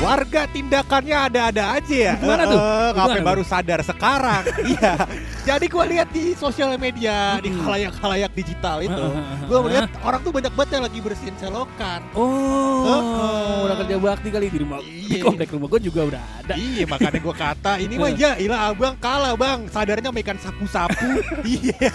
Warga tindakannya ada-ada aja ya. Gimana tuh? Gimana tuh? baru sadar sekarang? Iya. Jadi gua lihat di sosial media, di khalayak-khalayak digital itu, gua melihat orang tuh banyak banget yang lagi bersihin selokan. Oh, Heeh. udah kerja bakti kali di rumah. Di Iya. komplek rumah gue juga udah ada. Iya makanya gua kata ini mah ya ilah abang kalah bang sadarnya makan sapu-sapu iya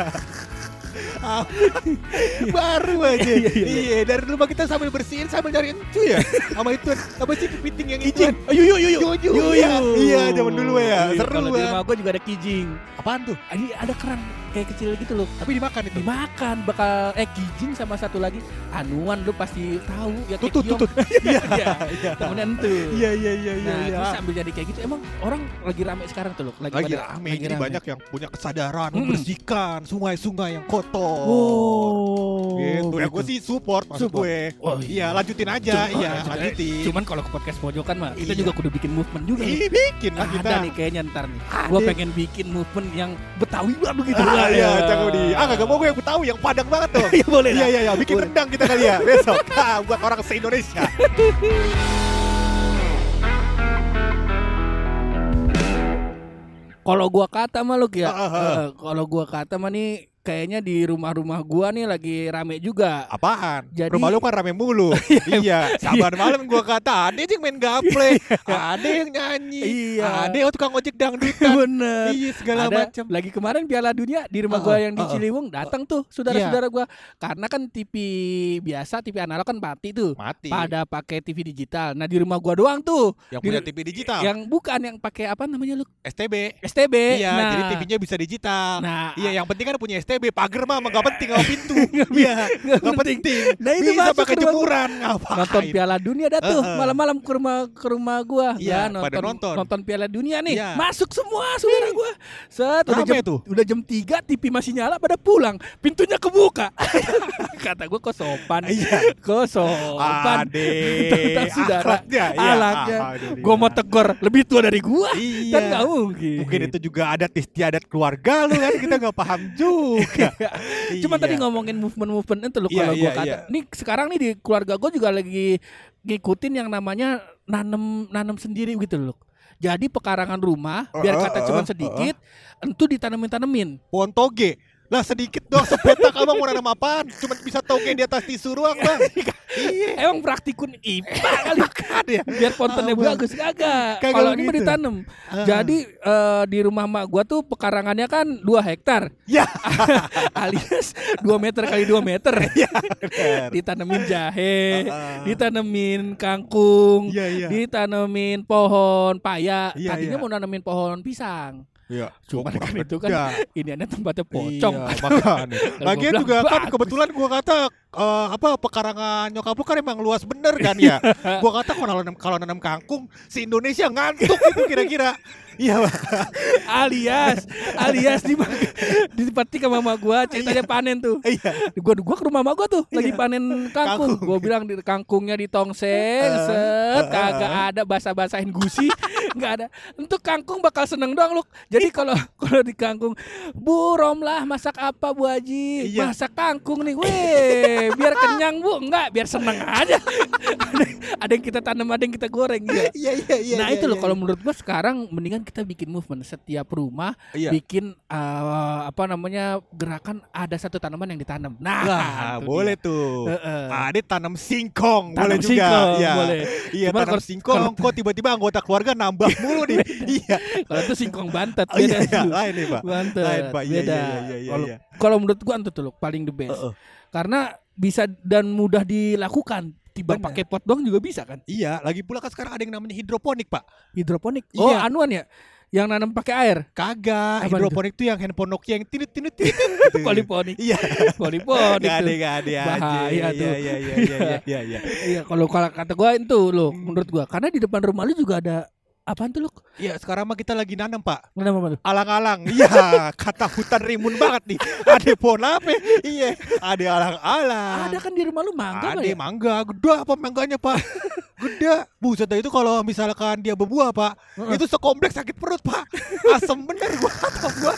baru aja Iya, iya, iya dari rumah kita sambil bersihin sambil nyari encu ya sama itu apa sih kepiting yang Kijing. itu Ayo yuk yuk yuk. Yuk, yuk, iya. Iya, zaman dulu ya. Iya, Seru Kalau di banget. rumah gue juga ada kijing. apaan tuh Ini ada kerang kayak kecil gitu loh. tapi dimakan itu Dimakan bakal eh kijing sama satu lagi anuan lu pasti tahu ya tutut tutut iya Iya. iya Temenan tuh. iya iya iya iya Nah, iya. terus sambil jadi kayak gitu emang orang lagi rame sekarang tuh loh. Lagi, lagi pada- rame lagi rame. banyak yang punya kesadaran Mm-mm. membersihkan sungai-sungai yang kotor Oh. gitu ya gue sih support maksud Support. gue Oh, iya lanjutin aja Cuma- iya lanjutin Cuman kalau ke podcast pojokan mah kita Iya. juga kudu bikin movement juga. Ih, bikin lah kita Ada nih kayaknya ntar nih. Gue pengen bikin movement yang Betawi banget gitu. Iya, cakep di. Ah, gak mau gue yang tahu yang padang banget tuh. Iya boleh Iya, iya, iya. Bikin Boleh. rendang kita kali ya besok. Ah, buat orang se-Indonesia. Kalau gua kata mah lu ya, ah, ah. eh, kalau gua kata mah nih kayaknya di rumah-rumah gua nih lagi rame juga. Apaan? Jadi- Rumah lu kan rame mulu. iya, sabar malam gua kata ada yang main gaple, ada yang nyanyi, Iya. ada yang tukang ojek dangdutan. Bener. iya, segala macam. lagi kemarin Piala Dunia di rumah Ah, gua yang di ah. Ciliwung datang tuh saudara-saudara gua karena kan TV biasa TV analog kan mati tuh Mati. pada pakai TV digital. Nah di rumah gua doang tuh yang di- punya TV digital. yang bukan yang pakai apa namanya lu STB. STB. Iya, nah, jadi TV-nya bisa digital. Nah, Iya, yang penting kan punya STB. Pagar mah nggak penting sama pintu. Iya, nggak nggak penting. Nah, itu bisa pakai jemuran. Ngapain? nonton Piala Dunia dah tuh malam-malam ke rumah ke rumah gua Iya, Ya, pada nonton. Piala Dunia nih Iya. masuk semua saudara gua set udah jam tuh. udah jam 3 TV masih nyala pada pulang pintunya kebuka kata gua kok sopan Iya. kok sopan Tentang saudara alaknya Alhamdulillah. gua mau tegur lebih tua dari gua Iya. kan nggak mungkin Mungkin itu juga adat istiadat keluarga lu kan kita nggak paham juga. Cuma Iya. tadi ngomongin movement-movement itu loh Iya, kalau iya, gua kata. iya. Nih sekarang nih di keluarga gue juga lagi ngikutin yang namanya nanem nanem sendiri gitu loh. Jadi pekarangan rumah biar kata uh, cuma uh, sedikit, entu ditanemin tanemin. pohon toge. Lah sedikit doang sepetak abang mau nanam apaan? Cuma bisa toge di atas tisu doang bang. iya. Emang praktikun IPA kali kan ya. Biar kontennya Abang. bagus kagak. Kalau ini mah begitu. ditanam. Ah. Jadi eh, di rumah mak gua tuh pekarangannya kan 2 hektar Ya. alias 2 meter kali 2 meter. bener. ditanemin jahe, Ah, ah. ditanemin kangkung, Iya iya. ditanemin pohon paya. Iya, Tadinya iya. mau nanemin pohon pisang. Iya. Cuman kan itu kan Dah. ini ada tempatnya pocong. Iya, makanya. Lagian juga kan kebetulan gua kata eh, apa pekarangan nyokap lu kan emang luas bener kan ya. gua kata kalau nanam kalau nanam kangkung si Indonesia ngantuk itu kira-kira. Iya, alias alias di dipetik sama mama gua ceritanya panen tuh. Iya. Gua gua ke rumah mama gua tuh lagi Iya. panen kangkung. Kangkung. Gua bilang di kangkungnya ditongseng, Uh, set uh, kagak ada basah-basahin gusi, nggak ada. Untuk kangkung bakal seneng doang lu. Jadi kalau kalau di kangkung, Bu Romlah masak apa Bu Haji? Iya. Masak kangkung nih, weh, biar kenyang Bu. Enggak, biar seneng aja. ada, ada yang kita tanam, ada yang kita goreng ya. Iya iya iya. nah iya, itu loh iya, kalau menurut gua sekarang mendingan kita bikin movement setiap rumah Iya. bikin eh, apa namanya gerakan ada satu tanaman yang ditanam. Nah, itu boleh dia. tuh. Heeh. Ada tanam singkong, Tanam boleh juga. singkong, Iya. boleh. Iya, Cuma tanam kalau- singkong kalau- kok tiba-tiba anggota keluarga nambah mulu nih. iya. Kalau itu singkong bantet Oh, iya, iya, lain nih, Pak. Bantet Lain, Pak. Iya, beda. iya, iya, iya, Kalau iya. kalau menurut gua itu tuh loh paling the best. Heeh. Karena bisa dan mudah dilakukan. Tiba pakai pot doang juga bisa kan? Iya, lagi pula kan sekarang ada yang namanya hidroponik, Pak. Hidroponik. Oh, Iya. anuan ya. Yang nanam pakai air. Kagak, Apaan hidroponik itu yang handphone Nokia yang tinut tinut tinut. gitu. Poliponik. Iya. Poliponik. Gak ada, tuh. gak ada. Bahaya Iya, tuh. iya, iya, iya, iya, iya, iya. Iya, kalau kalau kata gua itu loh menurut gua karena di depan rumah lu juga ada Apaan tuh lu? Iya, sekarang mah kita lagi nanam, Pak. Kenapa apa tuh? Alang-alang. Iya, kata hutan rimbun banget nih. Ada pohon apa? Iya, ada alang-alang. Ada kan di rumah lu mangga Ada ya? mangga, gede apa mangganya pak? gede. Buset itu kalau misalkan dia berbuah pak, Heeh. itu sekompleks sakit perut pak. Asem bener gua kata gua.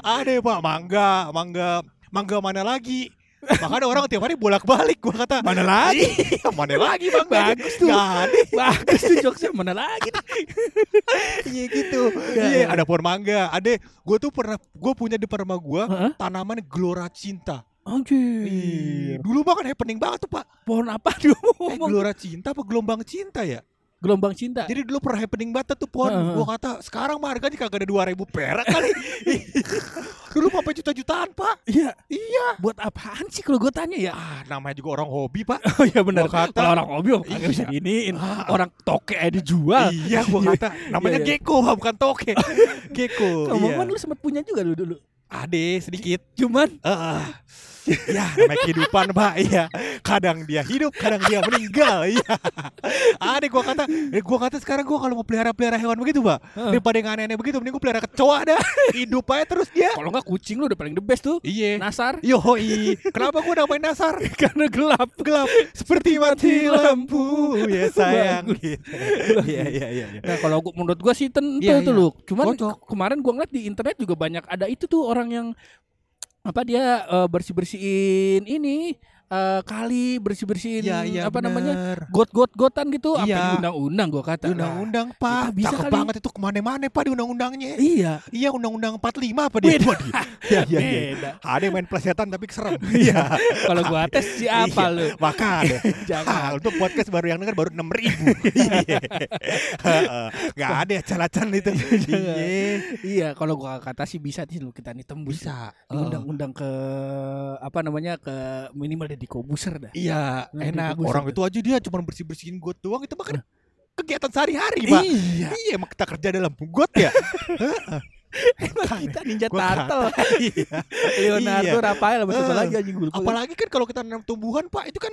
ada pak mangga, mangga, mangga mana lagi? Makanya orang tiap hari bolak-balik gua kata. Mana lagi? Iya, mana lagi mangga? Bagus tuh. Ada. Bagus tuh jokesnya mana lagi? Iya gitu. Iya, Iya, iya. ada pohon mangga. Ada, gua tuh pernah, gua punya di rumah gua Heeh. tanaman gelora cinta. Anjir. Dulu kan happening banget tuh pak. Pohon apa dia Eh, gelora cinta apa gelombang cinta ya? Gelombang cinta. Jadi dulu pernah happening banget tuh pohon. Heeh. Gua kata sekarang mah harganya kagak ada 2000 perak kali. dulu sampai juta-jutaan, Pak. Iya. Iya. Buat apaan sih kalau gue tanya ya? Ah, namanya juga orang hobi, Pak. Oh iya benar. Kata- Kalau orang hobi oh, Iya. bisa giniin. Ah. Orang toke aja dijual. iya, gua kata namanya Iya, iya. gecko, Pak, bukan toke. gecko. Ngomong-ngomong Iya. lu sempat punya juga lu dulu. Ade sedikit. Cuman Heeh. Ya, namanya kehidupan, Pak. Iya. Kadang dia hidup, kadang dia meninggal. Iya. Ade gua kata, eh, gua kata sekarang gua kalau mau pelihara-pelihara hewan begitu, Pak. Heeh. Daripada yang aneh-aneh begitu, mending gua pelihara kecoa dah. Hidup aja terus dia. kalau nggak kucing lu udah paling the best tuh. Iya. Nasar Yoi, kenapa gue namain Nasar? karena gelap. Gelap seperti mati lampu ya sayang. Gitu. Iya iya iya. iya. Nah kalau gua, menurut gua sih tentu Iya, tuh iya. lu. Cuman Cocok. ke- kemarin gua ngeliat di internet juga banyak ada itu tuh orang yang apa dia bersih bersihin ini eh, kali bersih bersihin Iya iya. apa namanya bener. got got gotan gitu apa Iya. di undang-undang gua kata undang-undang pak, kita bisa cakep kali. banget itu ke mana-mana pak di undang-undangnya. Nah, iya Iya undang-undang 45 apa dia? Beda. Iya iya iya. Ada yang main plesetan tapi serem. Iya. kalau gua tes siapa Iya. lu Makanya. jangan untuk podcast baru yang denger baru 6 ribu. Iya. Heeh. Gak ada ya calacan itu. Iya. iya kalau gua kata sih bisa sih lu kita nih tembus Bisa. undang-undang ke apa namanya ke minimal jadi kobuser dah Iya, Nah, enak. Orang itu. itu aja dia cuma bersih-bersihin got doang itu mah kan kegiatan sehari-hari, Pak. iya Iya, emang kita kerja dalam got ya. emang kita ninja turtle iya. Leonardo Iya. Rafael apa Eh, lagi anjing gue. Apalagi kan kalau kita nanam tumbuhan, Pak, itu kan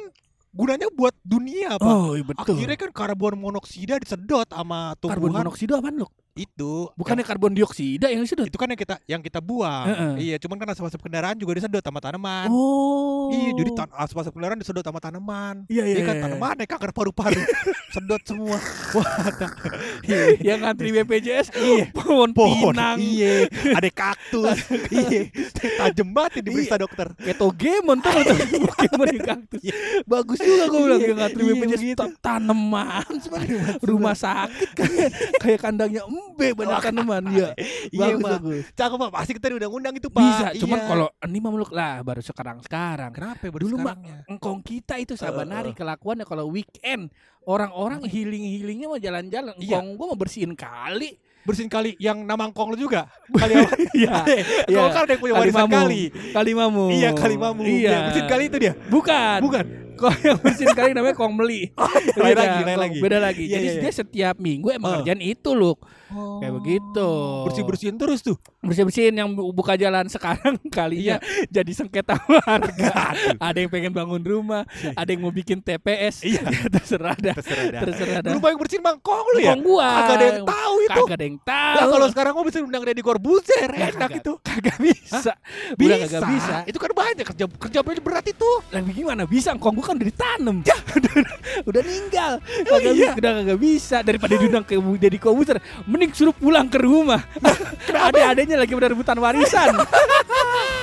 gunanya buat dunia, Pak. Oh iya betul. Akhirnya kan karbon monoksida disedot sama karbon tumbuhan monoksida apaan lu? Itu. Bukannya karbon dioksida yang disedot? itu kan yang kita yang kita buang. Heeh. Iya, cuman kan asap-asap kendaraan juga disedot sama tanaman. Oh. Iya, jadi tan- asap-asap kendaraan disedot sama tanaman. Iya iya. Iya kan iya. tanaman ya kanker paru-paru. sedot semua. Wah, ada- yang ngantri BPJS Iya. pohon, pohon pinang. iya ada kaktus iya tajem banget ya diperiksa dokter Ketogemon tuh Pokemon di kaktus. Bagus juga gue bilang Iya, yang ngantri iya, BPJS begitu. ta- tanaman rumah sakit kayak kayak kandangnya embe banyak tanaman ya. iya Bagus cakep pak pasti kita di undang-undang itu pak Bisa, cuman Iya. kalau ini mah meluk lah baru sekarang-sekarang. kenapa ya baru Dulu mah engkong kita itu saban Eh, hari eh. kelakuannya kalau weekend orang-orang healing-healingnya mau jalan-jalan. Iya. Engkong gua mau bersihin kali. bersihin kali yang namangkong lu juga kali apa Iya. kalau kan ada yang punya warisan kali Kalimamu. iya kalimamu Iya. Ya, bersihin kali itu dia Bukan. bukan Kok yang bersihin kali namanya kong beli. lain lagi lain Kong- lagi Beda lagi. Iya, Jadi iya, iya. dia setiap minggu emang Oh. kerjaan itu loh. Kayak begitu. bersih bersihin terus tuh Bersih-bersihin yang bu- buka jalan sekarang kalinya jadi sengketa warga. ada yang pengen bangun rumah, ada yang mau bikin TPS. Iya. terserah dah. terserah dah Terserah dah. lu yang bersihin mangkong lu ya Kong gua. kagak ada yang tahu itu Kagak ada yang tahu. Lah kalau sekarang gua bisa undang Deddy Corbuzier Ya, enak kagak- itu Kagak bisa. bisa Udah kagak bisa. itu kan banyak kerja kerja berat itu Lah gimana bisa? Kong gua kan udah ditanam. udah, udah ninggal. Kagak iya. bisa, udah kagak bisa daripada diundang ke jadi komputer, mending suruh pulang ke rumah. Ada adanya lagi pada rebutan warisan.